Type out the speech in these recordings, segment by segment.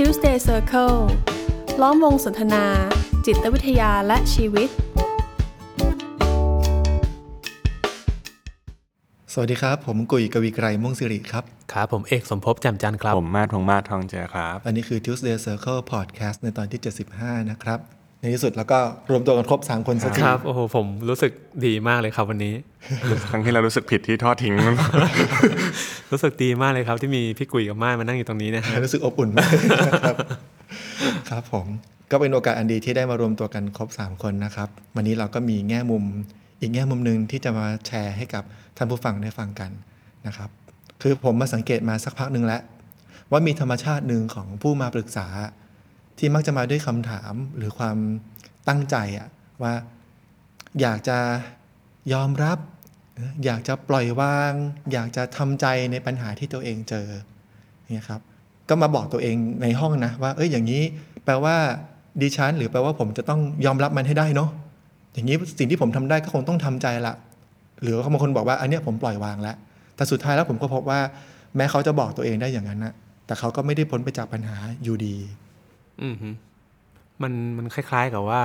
Tuesday Circle ล้อมวงสนทนา จิตวิทยาและชีวิต สวัสดีครับ ผมกุยกวีไกรม่วงสิริครับ ครับผมเอกสมภพแจ่มจันทร์ครับ ผมมาดพงษ์มาศทองเจอครับ อันนี้คือ Tuesday Circle Podcast ในตอนที่ 75 นะครับใน ที่สุดแล้วก็รวมตัวกันครบ3คนสักทีครับโอ้โหผมรู้สึกดีมากเลยครับวันนี้ครั้งที่เรารู้สึกผิดที่ทอดทิ้ง รู้สึกดีมากเลยครับ ที่มีพี่กุยกับม่านมานั่งอยู่ตรงนี้นะฮะรู้สึกอบอุ่นมากนะครับครับผมก็เป็นโอกาสอันดีที่ได้มารวมตัวกันครบ 3 คนนะครับ วันนี้เราก็มีแง่มุมอีกแง่มุมหนึ่งที่จะมาแชร์ให้กับท่านผู้ฟังได้ฟังกันนะครับ คือผมมาสังเกตมาสักพักหนึ่งแล้ว ว่ามีธรรมชาติหนึ่งของผู้มาปรึกษา ที่มักจะมาด้วยคำถามหรือความตั้งใจอะว่าอยากจะยอมรับ อยากจะปล่อยวาง อยากจะทำใจในปัญหาที่ตัวเองเจอเนี่ยครับก็มาบอกตัวเองในห้องนะว่า เอ้ยอย่างนี้ แปลว่าดิฉันหรือแปลว่าผมจะต้องยอมรับมันให้ได้เนาะอย่างนี้สิ่งที่ผมทำได้ก็คงต้องทำใจละหรือบางคนบอกว่า อันเนี้ยผมปล่อยวางแล้วแต่สุดท้ายแล้วผมก็พบว่า แม้เขาจะบอกตัวเองได้อย่างนั้นนะแต่เขาก็ไม่ได้พ้นไปจากปัญหาอยู่ดี อืมฮึมันมันคล้าย ๆกับว่า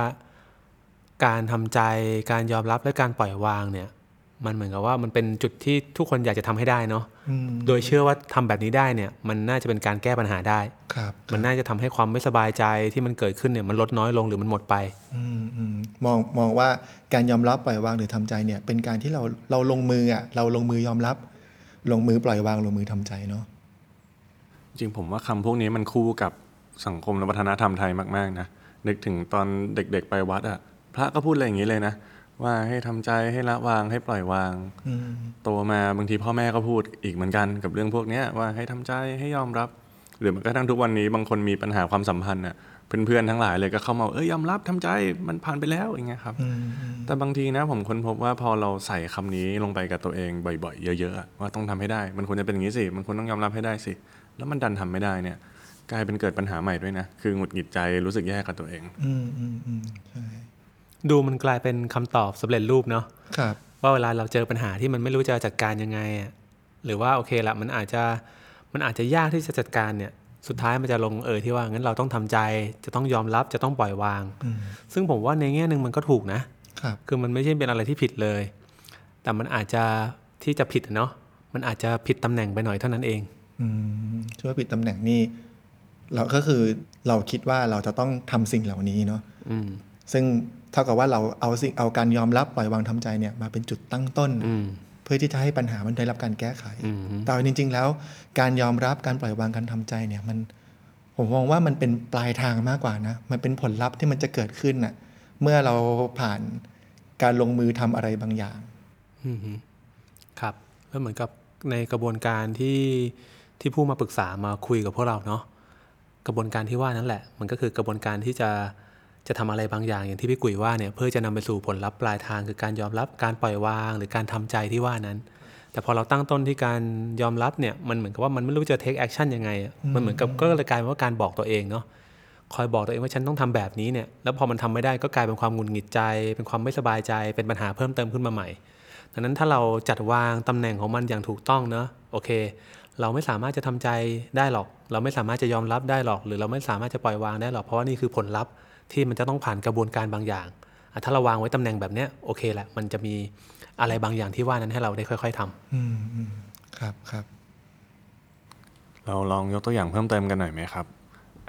การทำใจการยอมรับและการปล่อยวางเนี่ย มันเหมือนกับว่ามันเป็นจุดที่ทุกคนอยากจะทำให้ได้เนาะอืมโดยเชื่อว่าทำแบบนี้ได้เนี่ย มันน่าจะเป็นการแก้ปัญหาได้ครับมันน่าจะทำให้ความไม่สบายใจที่มันเกิดขึ้นเนี่ยมันลดน้อยลงหรือมันหมดไปอืมอืมมองมองว่าการยอมรับปล่อยวางหรือทำใจเนี่ย เป็นการที่เราเราลงมืออะเราลงมือยอมรับ ลงมือปล่อยวางลงมือทำใจเนาะจริงผมว่าคำพวกนี้มันคู่กับ สังคมและวัฒนธรรมไทยมาก ๆ นะ นึกถึงตอนเด็ก ๆ ไปวัดอะพระก็พูดอะไรอย่างนี้เลยนะ ว่าให้ทำใจให้ละวางให้ปล่อยวางอืมโตมาบางทีพ่อแม่ก็พูดอีกเหมือนกันกับเรื่องพวกเนี้ยว่าให้ทำใจให้ยอมรับ หรือแม้กระทั่งทุกวันนี้บางคนมีปัญหาความสัมพันธ์น่ะเพื่อนๆทั้งหลายเลยก็เข้ามาเอ้ยยอมรับทำใจมันผ่านไปแล้วอย่างเงี้ยครับอืมอืมแต่บางทีนะผมค้นพบว่าพอเราใส่คำนี้ลงไปกับตัวเองบ่อย ๆ เยอะๆอะว่าต้องทำให้ได้ มันควรจะเป็นอย่างนี้สิ มันควรต้องยอมรับให้ได้สิ แล้วมันดันทำไม่ได้เนี่ย กลายเป็นเกิดปัญหาใหม่ด้วยนะ คือหงุดหงิดใจรู้สึกแย่กับตัวเอง อืมอืมอืมใช่ดูมันกลายเป็นคำตอบสำเร็จรูปเนาะครับว่าเวลาเราเจอปัญหาที่มันไม่รู้จะจัดการยังไงอะหรือว่าโอเคละมันอาจจะมันอาจจะยากที่จะจัดการเนี่ย สุดท้ายมันจะลงเอยที่ว่างั้นเราต้องทำใจ จะต้องยอมรับจะต้องปล่อยวางอืมซึ่งผมว่าในแง่หนึ่งมันก็ถูกนะครับคือมันไม่ใช่เป็นอะไรที่ผิดเลย แต่มันอาจจะที่จะผิดอะเนาะมันอาจจะผิดตำแหน่งไปหน่อยเท่านั้นเองอืมช่วยผิดตำแหน่งนี่ เราก็คือเราคิดว่าเราจะต้องทำสิ่งเหล่านี้เนาะอืมซึ่งเท่ากับว่าเราเอาสิ่งเอาการยอมรับปล่อยวางทำใจเนี่ยมาเป็นจุดตั้งต้นอืมเพื่อที่จะให้ปัญหามันได้รับการแก้ไขอืมแต่จริง ๆ แล้ว การยอมรับการปล่อยวางการทำใจเนี่ยมันผมมองว่ามันเป็นปลายทางมากกว่านะ มันเป็นผลลัพธ์ที่มันจะเกิดขึ้นน่ะ เมื่อเราผ่านการลงมือทำอะไรบางอย่างอืมฮึครับแล้วเหมือนกับในกระบวนการที่ที่ผู้มาปรึกษามาคุยกับพวกเราเนาะ กระบวนการที่ว่านั่นแหละ มันก็คือกระบวนการที่จะจะทำอะไรบางอย่างอย่างที่พี่กุยว่าเนี่ยเพื่อจะนำไปสู่ผลลัพธ์ปลายทางคือการยอมรับการปล่อยวาง หรือการทำใจที่ว่านั้น แต่พอเราตั้งต้นที่การยอมรับเนี่ยมันเหมือนกับว่ามันไม่รู้จะ take action ยังไงอะมันเหมือนกับก็เลยกลายเป็นว่าการบอกตัวเองเนาะคอยบอกตัวเองว่าฉันต้องทำแบบนี้เนี่ยแล้วพอมันทำไม่ได้ก็กลายเป็นความหงุดหงิดใจ เป็นความไม่สบายใจเป็นปัญหาเพิ่มเติมขึ้นมาใหม่ดังนั้นถ้าเราจัดวางตำแหน่งของมันอย่างถูกต้องเนอะโอเค เราไม่สามารถจะทำใจได้หรอก เราไม่สามารถจะยอมรับได้หรอก หรือเราไม่สามารถจะปล่อยวางได้หรอก เพราะว่านี่คือผลลัพธ์ที่มันจะต้องผ่านกระบวนการบางอย่างอะถ้าเราวางไว้ตำแหน่งแบบเนี้ยโอเคแหละ มันจะมีอะไรบางอย่างที่ว่านั้นให้เราได้ค่อย ๆทำอืมอืมครับครับ เราลองยกตัวอย่างเพิ่มเติมกันหน่อยไหมครับ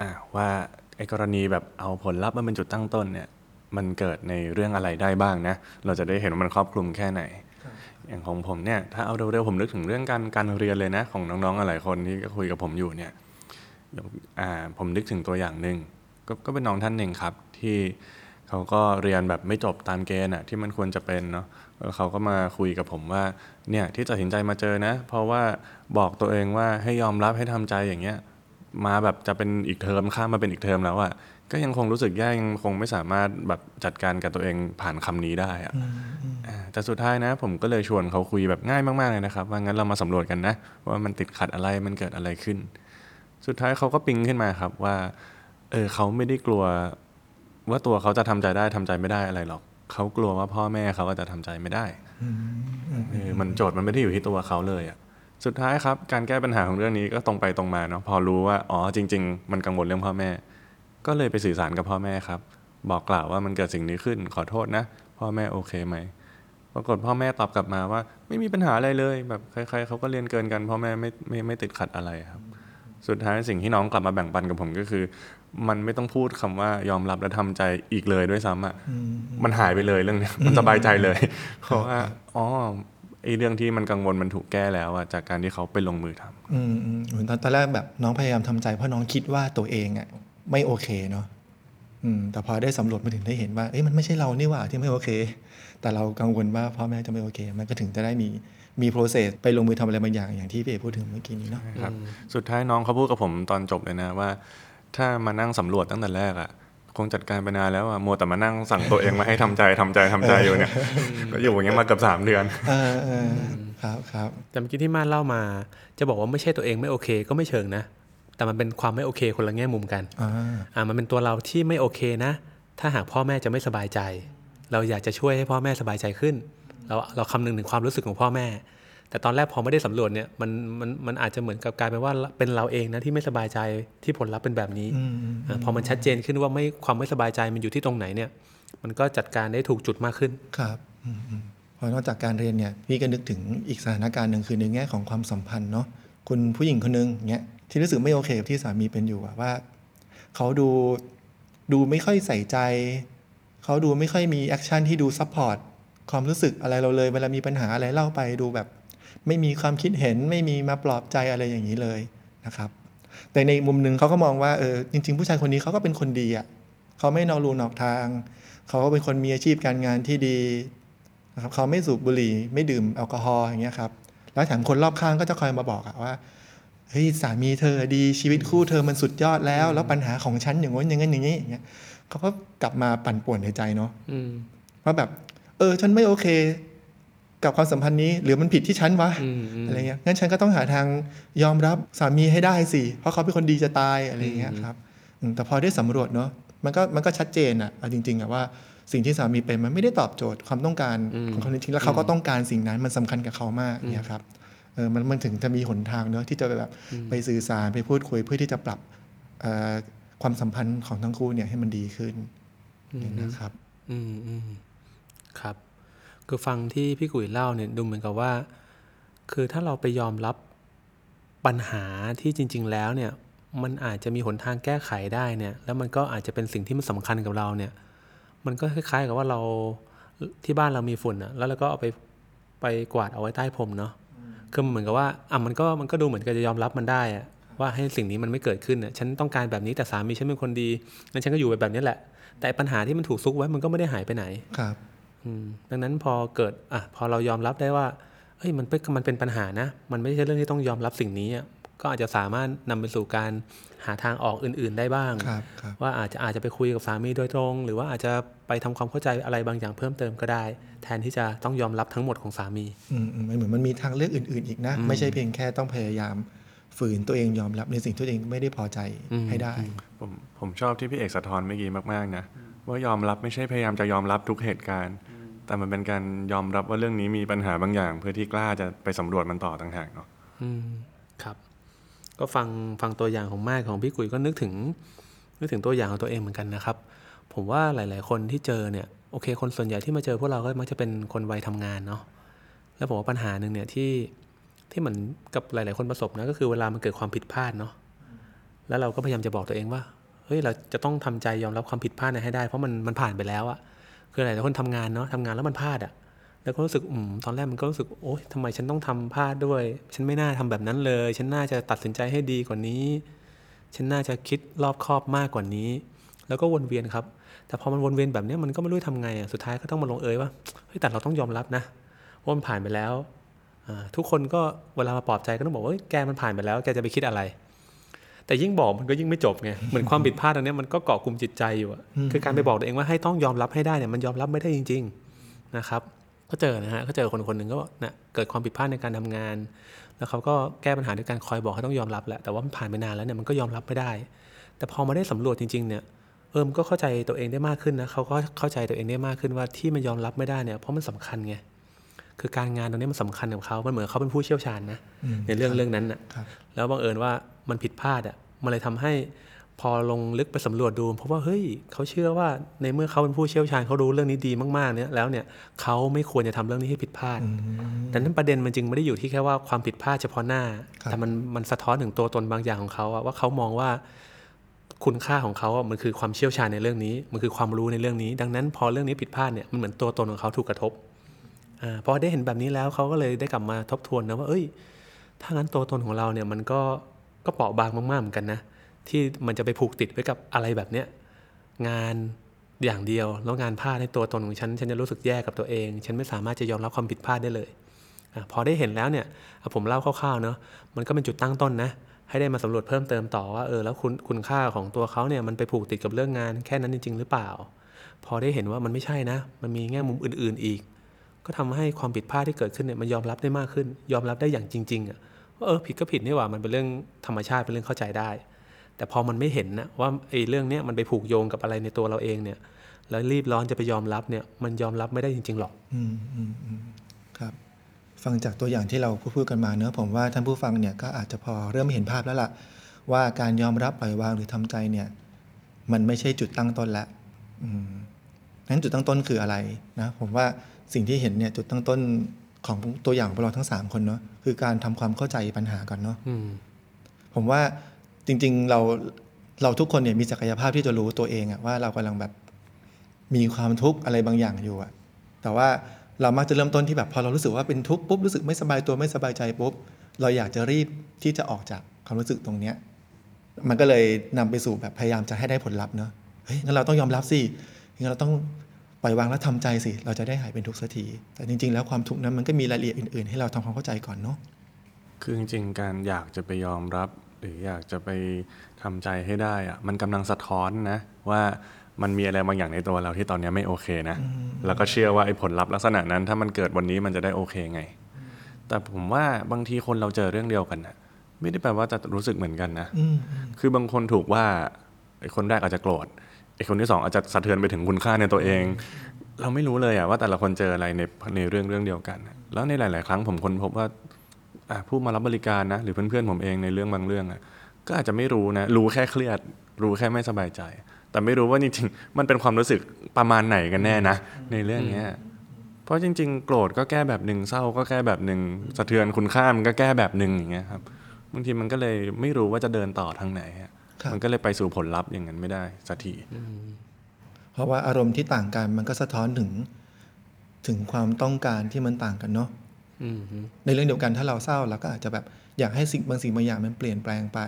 อ่าว่าไอ้กรณีแบบเอาผลลัพธ์มาเป็นจุดตั้งต้นเนี่ย มันเกิดในเรื่องอะไรได้บ้างนะ เราจะได้เห็นว่ามันครอบคลุมแค่ไหน อย่างของผมเนี่ยถ้าเอาเร็วๆผมนึกถึงเรื่องการการเรียนเลยนะ ของน้องๆหลายคนที่ก็คุยกับผมอยู่เนี่ยยผมนึกถึงตัวอย่างหนึ่งก็ก็เป็นน้องท่านหนึ่งครับ ที่เขาก็เรียนแบบไม่จบตามเกณฑ์อะที่มันควรจะเป็นเนาะแล้วเขาก็มาคุยกับผมว่าเนี่ยที่ตัดสินใจมาเจอนะ เพราะว่าบอกตัวเองว่าให้ยอมรับให้ทำใจอย่างเงี้ยมาแบบจะเป็นอีกเทอมข้ามมาเป็นอีกเทอมแล้วอะ ก็ยังคงรู้สึกแย่ยังคงไม่สามารถแบบจัดการกับตัวเองผ่านคำนี้ได้อะอ่าแต่สุดท้ายนะ ผมก็เลยชวนเขาคุยแบบง่ายมากๆเลยนะครับว่างั้นเรามาสำรวจกันนะ ว่ามันติดขัดอะไรมันเกิดอะไรขึ้น สุดท้ายเขาก็ปิ๊งขึ้นมาครับว่าเออเขาไม่ได้กลัว ว่าตัวเขาจะทำใจได้ทำใจไม่ได้อะไรหรอกเขากลัวว่าพ่อแม่เขาอาจจะทำใจไม่ได้เออมันโจทย์มันไม่ได้อยู่ที่ตัวเขาเลยอะสุดท้ายครับ การแก้ปัญหาของเรื่องนี้ก็ตรงไปตรงมาเนาะพอรู้ว่าอ๋อจริง ๆ มันกังวลเรื่องพ่อแม่ ก็เลยไปสื่อสารกับพ่อแม่ครับ บอกกล่าวว่ามันเกิดสิ่งนี้ขึ้น ขอโทษนะ พ่อแม่โอเคไหมปรากฏพ่อแม่ตอบกลับมาว่า ไม่มีปัญหาอะไรเลย แบบใครๆเขาก็เรียนเกินกัน พ่อแม่ไม่ไม่ไม่ติดขัดอะไรครับ สุดท้ายสิ่งที่น้องกลับมาแบ่งปันกับผมก็คือ มันไม่ต้องพูดคำว่ายอมรับและทำใจอีกเลยด้วยซ้ำอะมันหายไปเลยเรื่องเนี้ยมันสบายใจเลยเพราะว่าอ๋อไอเรื่องที่มันกังวลมันถูกแก้แล้วอะจากการที่เขาไปลงมือทำอืมอืมเหมือนตอนตอนแรกแบบน้องพยายามทำใจเพราะน้องคิดว่าตัวเองอะ ไม่โอเคเนาะอืมแต่พอได้สำรวจมาถึงได้เห็นว่าเอ้ยมันไม่ใช่เรานี่หว่าที่ไม่โอเค แต่เรากังวลว่าพ่อแม่จะไม่โอเค มันก็ถึงจะได้มีมีโปรเซสไปลงมือทำอะไรบางอย่างอย่างที่พี่เอกพูดถึงเมื่อกี้นี้เนาะครับสุดท้ายน้องเขาพูดกับผมตอนจบเลยนะว่า ถ้ามานั่งสำรวจตั้งแต่แรกอะคงจัดการไปนานแล้วอะมัวแต่มานั่งสั่งตัวเองมาให้ทำใจทำใจทำใจอยู่เนี่ยก็อยู่อย่างเงี้ยมาเกือบสามเดือนเออเออครับครับแต่เมื่อกี้ที่ม่านเล่ามา จะบอกว่าไม่ใช่ตัวเองไม่โอเค ก็ไม่เชิงนะ แต่มันเป็นความไม่โอเคคนละแง่มุมกันอ่าอ่ามันเป็นตัวเราที่ไม่โอเคนะ ถ้าหากพ่อแม่จะไม่สบายใจ เราอยากจะช่วยให้พ่อแม่สบายใจขึ้น เราเราคำนึงถึงความรู้สึกของพ่อแม่ แต่ตอนแรกพอไม่ได้สำรวจเนี่ยมันมันมันอาจจะเหมือนกับกลายเป็นว่าเป็นเราเองนะที่ไม่สบายใจที่ผลลัพธ์เป็นแบบนี้อืมอืมอาพอมันชัดเจนขึ้นว่าไม่ความไม่สบายใจมันอยู่ที่ตรงไหนเนี่ย มันก็จัดการได้ถูกจุดมากขึ้นครับอืมอืมพอนอกจากการเรียนเนี่ยพี่ก็นึกถึงอีกสถานการณ์หนึ่งคือในแง่ของความสัมพันธ์เนาะคุณผู้หญิงคนหนึ่งเงี้ย ที่รู้สึกไม่โอเคกับที่สามีเป็นอยู่อะว่าเขาดูดูไม่ค่อยใส่ใจ เขาดูไม่ค่อยมี action ที่ดู supportความรู้สึกอะไรเราเลย เวลามีปัญหาอะไรเล่าไปดูแบบ ไม่มีความคิดเห็นไม่มีมาปลอบใจอะไรอย่างนี้เลยนะครับ แต่ในมุมหนึ่งเขาก็มองว่าเออจริง ๆ ผู้ชายคนนี้เขาก็เป็นคนดีอะ่ะเขาไม่นอกรูนอกทาง เขาก็เป็นคนมีอาชีพการงานที่ดีนะครับเขาไม่สูบบุหรี่ไม่ดื่มแอลกอฮอล์อย่างเงี้ยครับแล้วแถมคนรอบข้างก็จะคอยมาบอกอะว่า เฮ้ยสามีเธอดีชีวิตคู่เธอมันสุดยอดแล้ว แล้วปัญหาของฉันอย่างงี้นอย่างนั้นอย่างนี้อย่างเงี้ยเขาก็กลับมาปั่นป่วนในใจเนาะอืมว่าแบบ เออ ฉันไม่โอเค กับความสัมพันธ์นี้ หรือมันผิดที่ฉันวะอืมอืมอะไรเงี้ยงั้นฉันก็ต้องหาทางยอมรับสามีให้ได้สิเพราะเขาเป็นคนดีจะตายอะไรเงี้ยครับอืมแต่พอได้สำรวจเนาะมันก็มันก็ชัดเจนอะเอาจริงๆอะว่าสิ่งที่สามีเป็นมันไม่ได้ตอบโจทย์ความต้องการของเขาจริงๆแล้วเขาก็ต้องการสิ่งนั้นมันสำคัญกับเขามากเนี่ยครับ เออมันมันถึงจะมีหนทางเนาะที่จะไปแบบไปสื่อสารไปพูดคุยเพื่อที่จะปรับเอ่อความสัมพันธ์ของทั้งคู่เนี่ยให้มันดีขึ้นนะครับ อืมอืมครับ คือฟังที่พี่กุ๋ยเล่าเนี่ยดูเหมือนกับว่า คือถ้าเราไปยอมรับปัญหาที่จริง ๆ แล้วเนี่ย มันอาจจะมีหนทางแก้ไขได้เนี่ย แล้วมันก็อาจจะเป็นสิ่งที่มันสำคัญกับเราเนี่ย มันก็คล้าย ๆ กับว่าเราที่บ้านเรามีฝุ่นอะแล้วเราก็เอาไปไปกวาดเอาไว้ใต้พรมเนาะ คือเหมือนกับว่าอะมันก็มันก็ดูเหมือนกับจะยอมรับมันได้อะว่าให้สิ่งนี้มันไม่เกิดขึ้นอะฉันต้องการแบบนี้แต่สามีฉันเป็นคนดีงั้นฉันก็อยู่แบบนี้แหละ แต่ปัญหาที่มันถูกซุกไว้มันก็ไม่ได้หายไปไหนครับอืมดังนั้นพอเกิดอะพอเรายอมรับได้ว่าเฮ้ยมันเป็นมันเป็นปัญหานะ มันไม่ใช่เรื่องที่ต้องยอมรับสิ่งนี้อะ ก็อาจจะสามารถนำไปสู่การหาทางออกอื่น ๆ ได้บ้างครับครับว่าอาจจะอาจจะไปคุยกับสามีโดยตรง หรือว่าอาจจะไปทำความเข้าใจอะไรบางอย่างเพิ่มเติมก็ได้ แทนที่จะต้องยอมรับทั้งหมดของสามีอืมอืมมันเหมือนมันมีทางเลือกอื่น ๆ อีกนะ ไม่ใช่เพียงแค่ต้องพยายามฝืนตัวเองยอมรับในสิ่งที่ตัวเองไม่ได้พอใจอืมให้ได้ ผมผมชอบที่พี่เอกสะท้อนเมื่อกี้มากๆนะว่ายอมรับไม่ใช่พยายามจะยอมรับทุกเหตุการณ์ แต่มันเป็นการยอมรับว่าเรื่องนี้มีปัญหาบางอย่าง เพื่อที่กล้าจะไปสำรวจมันต่อต่างหากเนาะอืมครับ ก็ฟังฟังตัวอย่างของแม่ของพี่กุยก็นึกถึง นึกถึงตัวอย่างของตัวเองเหมือนกันนะครับ ผมว่าหลาย ๆ คนที่เจอเนี่ยโอเค คนส่วนใหญ่ที่มาเจอพวกเราก็มักจะเป็นคนวัยทำงานเนาะแล้วผมว่าปัญหาหนึ่งเนี่ยที่ที่เหมือนกับหลาย ๆ คนประสบนะก็คือเวลามันเกิดความผิดพลาดเนาะแล้วเราก็พยายามจะบอกตัวเองว่าเฮ้ยเราจะต้องทำใจยอมรับความผิดพลาดนั้นให้ได้เพราะมันมันผ่านไปแล้วอะคือหลายๆคนทำงานเนาะทำงานแล้วมันพลาดอะ แล้วก็รู้สึกอืมตอนแรกมันก็รู้สึกโอ๊ยทำไมฉันต้องทำพลาดด้วย ฉันไม่น่าทำแบบนั้นเลย ฉันน่าจะตัดสินใจให้ดีกว่านี้ ฉันน่าจะคิดรอบคอบมากกว่านี้ แล้วก็วนเวียนครับ แต่พอมันวนเวียนแบบเนี้ยมันก็ไม่รู้จะทำไงอะสุดท้ายก็ต้องมาลงเอยว่าเฮ้ยแต่เราต้องยอมรับนะว่ามันผ่านไปแล้วอ่าทุกคนก็เวลามาปลอบใจก็ต้องบอกว่าเฮ้ยแกมันผ่านไปแล้วแกจะไปคิดอะไร แต่ยิ่งบอกมันก็ยิ่งไม่จบไงเหมือนความผิดพลาดตรงเนี้ยมันก็เกาะกลุ่มจิตใจอยู่อะคือการไปบอกตัวเองว่าให้ต้องยอมรับให้ได้เนี่ยมันยอมรับไม่ได้จริง ๆนะครับ ก็เจอนะฮะก็เจอคนคนหนึ่งก็บอกนะเกิดความผิดพลาดในการทำงาน แล้วเขาก็แก้ปัญหาด้วยการคอยบอกให้ต้องยอมรับแหละแต่ว่ามันผ่านไปนานแล้วเนี่ยมันก็ยอมรับไม่ได้ แต่พอมาได้สำรวจจริงๆเนี่ยเออมันก็เข้าใจตัวเองได้มากขึ้นนะเขาก็เข้าใจตัวเองได้มากขึ้นว่าที่มันยอมรับไม่ได้เนี่ยเพราะมันสำคัญไงคือการงานตรงนี้มันสำคัญกับเขามันเหมือนเขาเป็นผู้เชี่ยวชาญนะในเรื่องเรื่องนั้นน่ะครับแล้วบังเอิญว่ามันผิดพลาดอะมันเลยทำให้ พอลงลึกไปสำรวจดูเพราะว่าเฮ้ยเขาเชื่อว่าในเมื่อเขาเป็นผู้เชี่ยวชาญเขารู้เรื่องนี้ดีมากๆเนี่ยแล้วเนี่ยเขาไม่ควรจะทำเรื่องนี้ให้ผิดพลาดดังนั้นประเด็นมันจึงไม่ได้อยู่ที่แค่ว่าความผิดพลาดเฉพาะหน้าครับแต่มันมันสะท้อนถึงตัวตนบางอย่างของเขาอะว่าเขามองว่าคุณค่าของเขาอะมันคือความเชี่ยวชาญในเรื่องนี้ มันคือความรู้ในเรื่องนี้ ดังนั้นพอเรื่องนี้ผิดพลาดเนี่ยมันเหมือนตัวตนของเขาถูกกระทบอ่าพอได้เห็นแบบนี้แล้วเขาก็เลยได้กลับมาทบทวนนะว่า เอ้ย ถ้างั้นตัวตนของเราเนี่ยมันก็ก็เปราะบางมากๆเหมือนกันนะ ที่มันจะไปผูกติดไว้กับอะไรแบบเนี้ยงานอย่างเดียว แล้วงานพลาดในตัวตนของฉัน ฉันจะรู้สึกแย่กับตัวเอง ฉันไม่สามารถจะยอมรับความผิดพลาดได้เลยอพอได้เห็นแล้วเนี่ยอะผมเล่าคร่าวๆเนาะมันก็เป็นจุดตั้งต้นนะให้ได้มาสำรวจเพิ่มเติมต่อว่าเออแล้วคุณคุณค่าของตัวเขาเนี่ยมันไปผูกติดกับเรื่องงานแค่นั้นจริง ๆ หรือเปล่า พอได้เห็นว่ามันไม่ใช่นะ มันมีแง่มุมอื่น ๆอีก ก็ทำให้ความผิดพลาดที่เกิดขึ้นเนี่ยมันยอมรับได้มากขึ้น ยอมรับได้อย่างจริงๆอะว่าเออผิดก็ผิดนี่หว่ามันเป็นเรื่องธรรมชาติเป็นเรื่องเข้าใจได้ แต่พอมันไม่เห็นนะว่าไอ้เรื่องเนี้ยมันไปผูกโยงกับอะไรในตัวเราเองเนี่ย แล้วรีบร้อนจะไปยอมรับเนี่ยมันยอมรับไม่ได้จริง ๆ หรอก อืมอืมอืมครับ ฟังจากตัวอย่างที่เราพูดๆกันมาเนอะผมว่าท่านผู้ฟังเนี่ยก็อาจจะพอเริ่มเห็นภาพแล้วล่ะ ว่าการยอมรับปล่อยวางหรือทำใจเนี่ย มันไม่ใช่จุดตั้งต้นละอืมนั้นจุดตั้งต้นคืออะไรนะผมว่าสิ่งที่เห็นเนี่ยจุดตั้งต้นของตัวอย่างของพวกเราทั้งสามคนเนาะคือการทำความเข้าใจปัญหาก่อนเนาะอืมผมว่า จริง ๆ เราเราทุกคนเนี่ยมีศักยภาพที่จะรู้ตัวเองอะว่าเรากำลังแบบมีความทุกข์อะไรบางอย่างอยู่อะแต่ว่าเรามักจะเริ่มต้นที่แบบพอเรารู้สึกว่าเป็นทุกข์ปุ๊บรู้สึกไม่สบายตัวไม่สบายใจปุ๊บเราอยากจะรีบที่จะออกจากความรู้สึกตรงเนี้ยมันก็เลยนำไปสู่แบบพยายามจะให้ได้ผลลัพธ์เนาะเฮ้ยงั้นเราต้องยอมรับสิงั้นเราต้องปล่อยวางและทำใจสิ เราจะได้หายเป็นทุกข์สักทีแต่จริง ๆ แล้วความทุกข์นั้นมันก็มีรายละเอียดอื่นๆ ให้เราทำความเข้าใจก่อนเนาะคือจริงๆการอยากจะไปยอมรับ หรืออยากจะไปทำใจให้ได้อะมันกำลังสะท้อนนะ ว่ามันมีอะไรบางอย่างในตัวเราที่ตอนนี้ไม่โอเคนะ แล้วก็เชื่อว่าไอ้ผลลัพธ์ลักษณะนั้น ถ้ามันเกิดวันนี้มันจะได้โอเคไง แต่ผมว่าบางทีคนเราเจอเรื่องเดียวกันนะไม่ได้แปลว่าจะรู้สึกเหมือนกันนะอืมคือบางคนถูกว่าไอ้คนแรกอาจจะโกรธไอ้คนที่สองอาจจะสะเทือนไปถึงคุณค่าในตัวเอง เราไม่รู้เลยอะว่าแต่ละคนเจออะไรในในเรื่องเรื่องเดียวกัน แล้วในหลาย ๆ ครั้งผมค้นพบว่าอะ ผู้มารับบริการนะ หรือเพื่อนๆผมเองในเรื่องบางเรื่องอะก็อาจจะไม่รู้นะ รู้แค่เครียด รู้แค่ไม่สบายใจ แต่ไม่รู้ว่าจริงๆ มันเป็นความรู้สึกประมาณไหนกันแน่นะ ในเรื่องเนี้ยเพราะจริง ๆ โกรธก็แก้แบบหนึ่งเศร้าก็แก้แบบหนึ่งสะเทือนคุณค่ามันก็แก้แบบหนึ่งอย่างเงี้ยครับบางทีมันก็เลยไม่รู้ว่าจะเดินต่อทางไหนอะครับมันก็เลยไปสู่ผลลัพธ์อย่างนั้นไม่ได้สักทีเพราะว่าอารมณ์ที่ต่างกันมันก็สะท้อนถึงถึงความต้องการที่มันต่างกันเนาะอืม ในเรื่องเดียวกันถ้าเราเศร้าเราก็อาจจะแบบอยากให้สิ่งบางสิ่งบางอย่างมันเปลี่ยนแปลงไป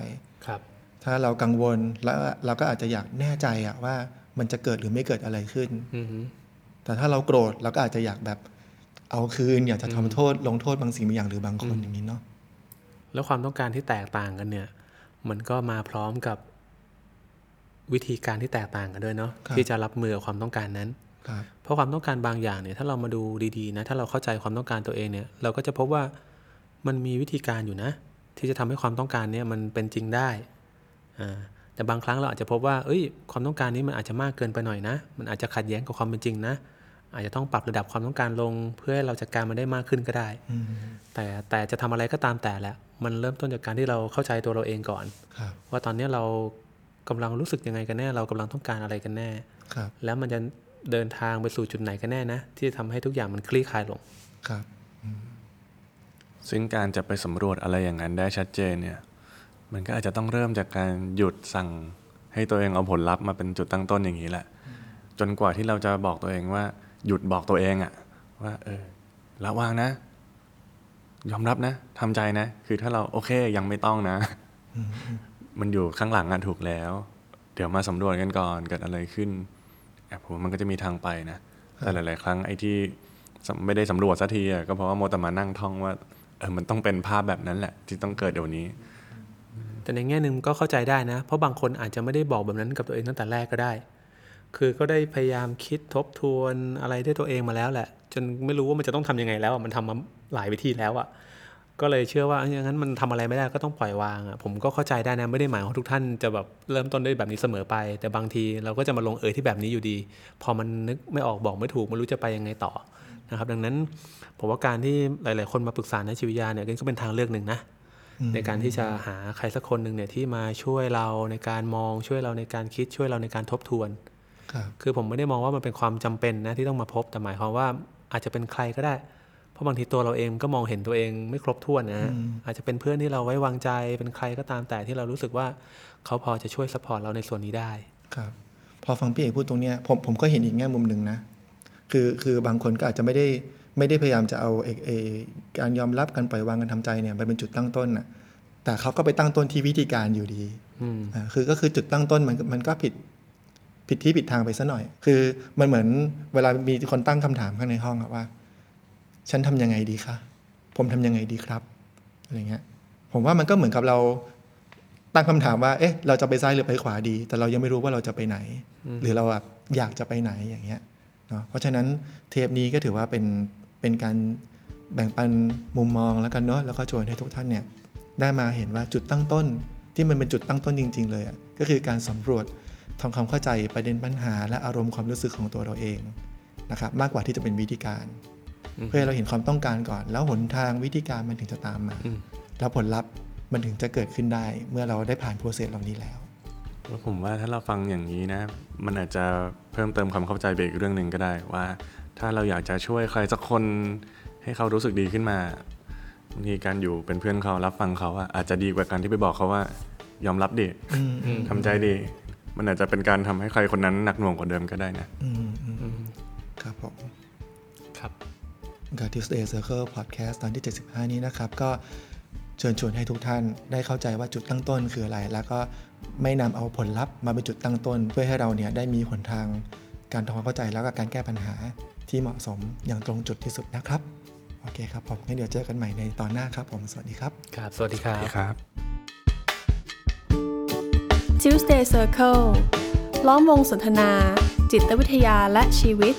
ครับ ถ้าเรากังวลแล้วเราก็อาจจะอยากแน่ใจอะว่ามันจะเกิดหรือไม่เกิดอะไรขึ้นอืมแต่ถ้าเราโกรธเราก็อาจจะอยากแบบเอาคืนอยากจะทำโทษลงโทษบางสิ่งบางอย่างหรือบางคนอย่างนี้เนาะแล้วความต้องการที่แตกต่างกันเนี่ย มันก็มาพร้อมกับวิธีการที่แตกต่างกันด้วยเนาะครับที่จะรับมือกับความต้องการนั้นครับ เพราะความต้องการบางอย่างเนี่ยถ้าเรามาดูดีๆนะถ้าเราเข้าใจความต้องการตัวเองเนี่ยเราก็จะพบว่ามันมีวิธีการอยู่นะ ที่จะทำให้ความต้องการเนี่ยมันเป็นจริงได้อ่าแต่บางครั้งเราอาจจะพบว่าเอ้ย ความต้องการนี้มันอาจจะมากเกินไปหน่อยนะ มันอาจจะขัดแย้งกับความเป็นจริงนะ อาจจะต้องปรับระดับความต้องการลง เพื่อให้เราจัดการมันได้มากขึ้นก็ได้อืมแต่แต่จะทำอะไรก็ตามแต่แหละ มันเริ่มต้นจากการที่เราเข้าใจตัวเราเองก่อนครับว่าตอนนี้เรากำลังรู้สึกยังไงกันแน่ เรากำลังต้องการอะไรกันแน่ครับแล้วมันจะ เดินทางไปสู่จุดไหนกันแน่นะ ที่จะทำให้ทุกอย่างมันคลี่คลายลงครับ ซึ่งการจะไปสำรวจอะไรอย่างนั้นได้ชัดเจนเนี่ย มันก็อาจจะต้องเริ่มจากการหยุดสั่งให้ตัวเองเอาผลลัพธ์มาเป็นจุดตั้งต้นอย่างนี้แหละ จนกว่าที่เราจะบอกตัวเองว่า หยุดบอกตัวเองอะว่า เออละวางนะ ยอมรับนะทำใจนะ คือถ้าเราโอเคยังไม่ต้องนะ มันอยู่ข้างหลังอะถูกแล้ว เดี๋ยวมาสำรวจกันก่อนเกิดอะไรขึ้น แอบผมว่ามันก็จะมีทางไปนะ แต่หลาย ๆ ครั้งไอ้ที่สำไม่ได้สำรวจสักทีอะก็เพราะว่าโมวแต่มานั่งท่องว่าเออมันต้องเป็นภาพแบบนั้นแหละ ที่ต้องเกิดเดี๋ยวนี้ แต่ในแง่หนึ่งก็เข้าใจได้นะ เพราะบางคนอาจจะไม่ได้บอกแบบนั้นกับตัวเองตั้งแต่แรกก็ได้ คือก็ได้พยายามคิดทบทวนอะไรด้วยตัวเองมาแล้วแหละ จนไม่รู้ว่ามันจะต้องทำยังไงแล้วอะมันทำมาหลายวิธีแล้วอะ ก็เลยเชื่อว่าเอ้ยอย่างนั้นมันทำอะไรไม่ได้ก็ต้องปล่อยวางอะผมก็เข้าใจได้นะไม่ได้หมายว่าทุกท่านจะแบบเริ่มต้นด้วยแบบนี้เสมอไป แต่บางทีเราก็จะมาลงเอยที่แบบนี้อยู่ดี พอมันนึกไม่ออกบอกไม่ถูกไม่รู้จะไปยังไงต่อนะครับดังนั้นผมว่าการที่หลาย ๆ คนมาปรึกษาในชีวิตยาเนี่ยก็เป็นทางเลือกหนึ่งนะในการที่จะหาใครสักคนหนึ่งเนี่ยที่มาช่วยเราในการมองช่วยเราในการคิดช่วยเราในการทบทวนครับคือผมไม่ได้มองว่ามันเป็นความจำเป็นนะที่ต้องมาพบแต่หมายความว่าอาจจะเป็นใครก็ได้ เพราะบางทีตัวเราเองก็มองเห็นตัวเองไม่ครบถ้วนนะฮะอาจจะเป็นเพื่อนที่เราไว้วางใจเป็นใครก็ตามแต่ที่เรารู้สึกว่าเขาพอจะช่วยสปอร์ตเราในส่วนนี้ได้ครับพอฟังพี่เอกพูดตรงเนี้ยผมผมก็เห็นอีกแง่มุมหนึ่งนะคือคือบางคนก็อาจจะไม่ได้ไม่ได้พยายามจะเอาเอเอการยอมรับการปล่อยวางการทำใจเนี่ยไปเป็นจุดตั้งต้นน่ะแต่เขาก็ไปตั้งต้นที่วิธีการอยู่ดีอืมอ่าคือก็คือจุดตั้งต้นมันก็มันก็ผิดผิดที่ผิดทางไปซะหน่อย คือมันเหมือนเวลามีคนตั้งคำถามข้างในห้องอะว่า ฉันทำยังไงดีคะผมทำยังไงดีครับอะไรเงี้ยผมว่ามันก็เหมือนกับเราตั้งคำถามว่า เอ๊ะ เราจะไปซ้ายหรือไปขวาดี แต่เรายังไม่รู้ว่าเราจะไปไหน หรือเราแบบอยากจะไปไหนอย่างเงี้ยเนาะเพราะฉะนั้นเทปนี้ก็ถือว่าเป็นเป็นการแบ่งปันมุมมองแล้วกันเนาะแล้วก็ชวนให้ทุกท่านเนี่ยได้มาเห็นว่าจุดตั้งต้นที่มันเป็นจุดตั้งต้นจริง ๆ เลยอะก็คือการสำรวจทำความเข้าใจประเด็นปัญหา และอารมณ์ความรู้สึกของตัวเราเองนะครับมากกว่าที่จะเป็นวิธีการ เพื่อให้เราเห็นความต้องการก่อน แล้วหนทางวิธีการมันถึงจะตามมาอืมแล้วผลลัพธ์มันถึงจะเกิดขึ้นได้ เมื่อเราได้ผ่านโปรเซสเหล่านี้แล้วแล้วผมว่าถ้าเราฟังอย่างนี้นะ มันอาจจะเพิ่มเติมความเข้าใจไปอีกเรื่องหนึ่งก็ได้ว่า ถ้าเราอยากจะช่วยใครสักคนให้เขารู้สึกดีขึ้นมาบางทีการอยู่เป็นเพื่อนเขารับฟังเขาอะอาจจะดีกว่าการที่ไปบอกเขาว่ายอมรับดิทำใจดี มันอาจจะเป็นการทำให้ใครคนนั้นหนักหน่วงกว่าเดิมก็ได้นะอืมอืมอืมครับผมครับ กับ Tuesday Circle Podcast ตอนที่ 75 นี้นะครับ ก็เชิญชวนให้ทุกท่านได้เข้าใจว่าจุดตั้งต้นคืออะไร แล้วก็ไม่นำเอาผลลัพธ์มาเป็นจุดตั้งต้น เพื่อให้เราเนี่ยได้มีหนทางการทำความเข้าใจแล้วก็การแก้ปัญหาที่เหมาะสมอย่างตรงจุดที่สุดนะครับ โอเคครับผมงั้นเดี๋ยวเจอกันใหม่ในตอนหน้าครับผมสวัสดีครับ ครับ สวัสดีครับครับ Tuesday Circle ล้อมวงสนทนา จิตวิทยาและชีวิต